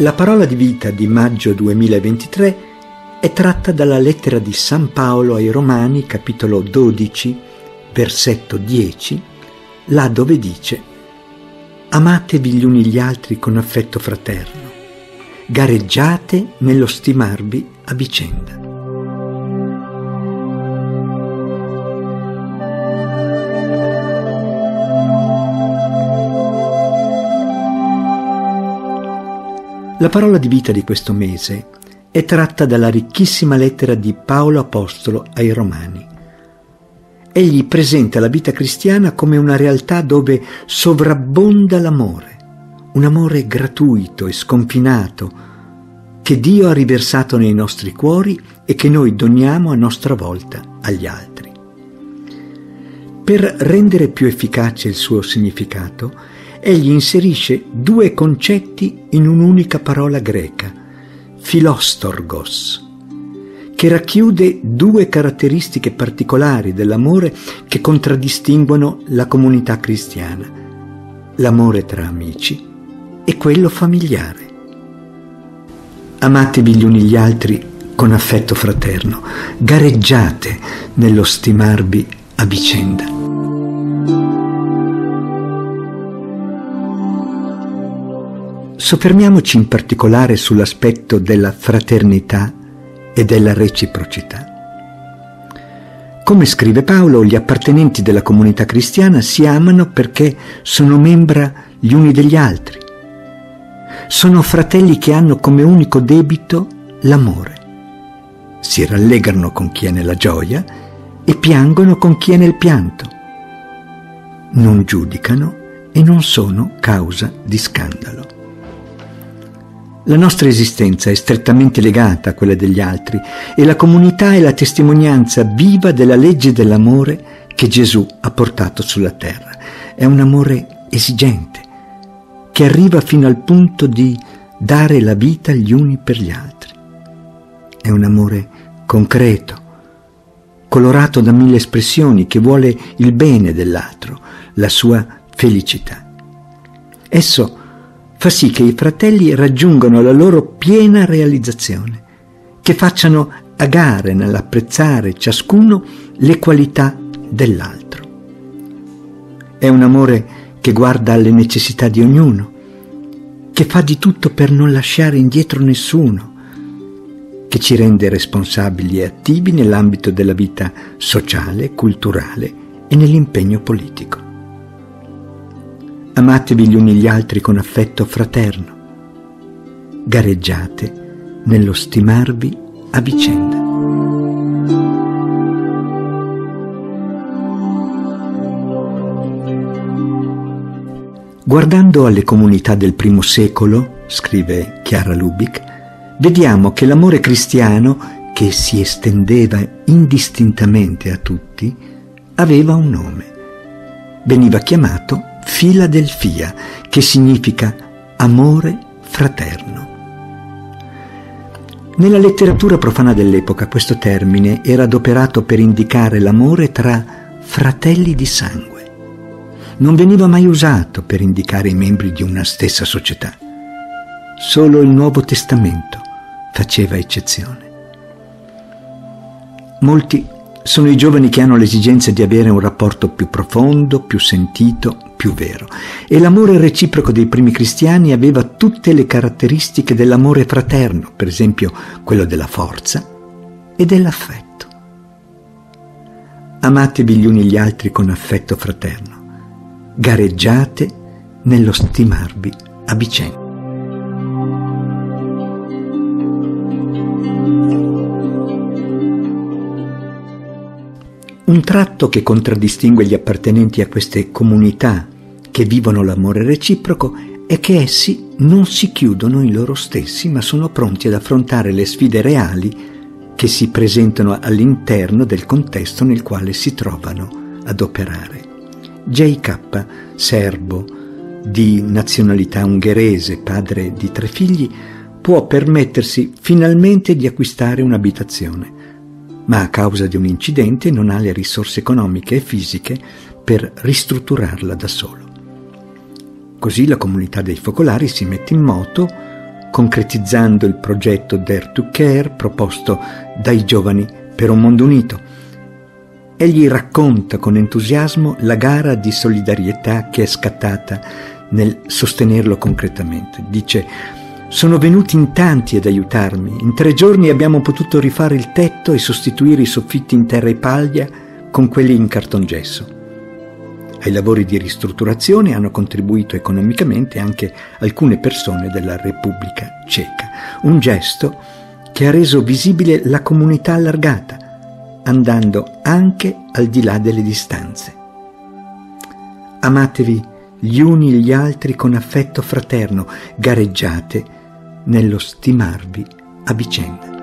La parola di vita di maggio 2023 è tratta dalla lettera di San Paolo ai Romani, capitolo 12, versetto 10, là dove dice Amatevi gli uni gli altri con affetto fraterno, gareggiate nello stimarvi a vicenda. La parola di vita di questo mese è tratta dalla ricchissima lettera di Paolo Apostolo ai Romani. Egli presenta la vita cristiana come una realtà dove sovrabbonda l'amore, un amore gratuito e sconfinato che Dio ha riversato nei nostri cuori e che noi doniamo a nostra volta agli altri. Per rendere più efficace il suo significato, egli inserisce due concetti in un'unica parola greca, filostorgos, che racchiude due caratteristiche particolari dell'amore che contraddistinguono la comunità cristiana, l'amore tra amici e quello familiare. Amatevi gli uni gli altri con affetto fraterno, gareggiate nello stimarvi a vicenda. Soffermiamoci in particolare sull'aspetto della fraternità e della reciprocità. Come scrive Paolo, gli appartenenti della comunità cristiana si amano perché sono membra gli uni degli altri. Sono fratelli che hanno come unico debito l'amore. Si rallegrano con chi è nella gioia e piangono con chi è nel pianto. Non giudicano e non sono causa di scandalo. La nostra esistenza è strettamente legata a quella degli altri e la comunità è la testimonianza viva della legge dell'amore che Gesù ha portato sulla terra. È un amore esigente, che arriva fino al punto di dare la vita gli uni per gli altri. È un amore concreto, colorato da mille espressioni, che vuole il bene dell'altro, la sua felicità. Esso fa sì che i fratelli raggiungano la loro piena realizzazione, che facciano a gare nell'apprezzare ciascuno le qualità dell'altro. È un amore che guarda alle necessità di ognuno, che fa di tutto per non lasciare indietro nessuno, che ci rende responsabili e attivi nell'ambito della vita sociale, culturale e nell'impegno politico. Amatevi gli uni gli altri con affetto fraterno. Gareggiate nello stimarvi a vicenda. Guardando alle comunità del primo secolo, scrive Chiara Lubick, vediamo che l'amore cristiano, che si estendeva indistintamente a tutti, aveva un nome. Veniva chiamato Filadelfia, che significa amore fraterno. Nella letteratura profana dell'epoca questo termine era adoperato per indicare l'amore tra fratelli di sangue. Non veniva mai usato per indicare i membri di una stessa società. Solo il Nuovo Testamento faceva eccezione. Molti sono i giovani che hanno l'esigenza di avere un rapporto più profondo, più sentito, più vero. E l'amore reciproco dei primi cristiani aveva tutte le caratteristiche dell'amore fraterno, per esempio quello della forza e dell'affetto. Amatevi gli uni gli altri con affetto fraterno. Gareggiate nello stimarvi a vicenda. Un tratto che contraddistingue gli appartenenti a queste comunità che vivono l'amore reciproco è che essi non si chiudono in loro stessi, ma sono pronti ad affrontare le sfide reali che si presentano all'interno del contesto nel quale si trovano ad operare. J.K., serbo, di nazionalità ungherese, padre di tre figli, può permettersi finalmente di acquistare un'abitazione ma a causa di un incidente non ha le risorse economiche e fisiche per ristrutturarla da solo. Così la comunità dei focolari si mette in moto concretizzando il progetto Dare to Care proposto dai giovani per un mondo unito. Egli racconta con entusiasmo la gara di solidarietà che è scattata nel sostenerlo concretamente. Dice, sono venuti in tanti ad aiutarmi. In tre giorni abbiamo potuto rifare il tetto e sostituire i soffitti in terra e paglia con quelli in cartongesso. Ai lavori di ristrutturazione hanno contribuito economicamente anche alcune persone della Repubblica Ceca, un gesto che ha reso visibile la comunità allargata, andando anche al di là delle distanze. Amatevi gli uni gli altri con affetto fraterno, gareggiate nello stimarvi a vicenda.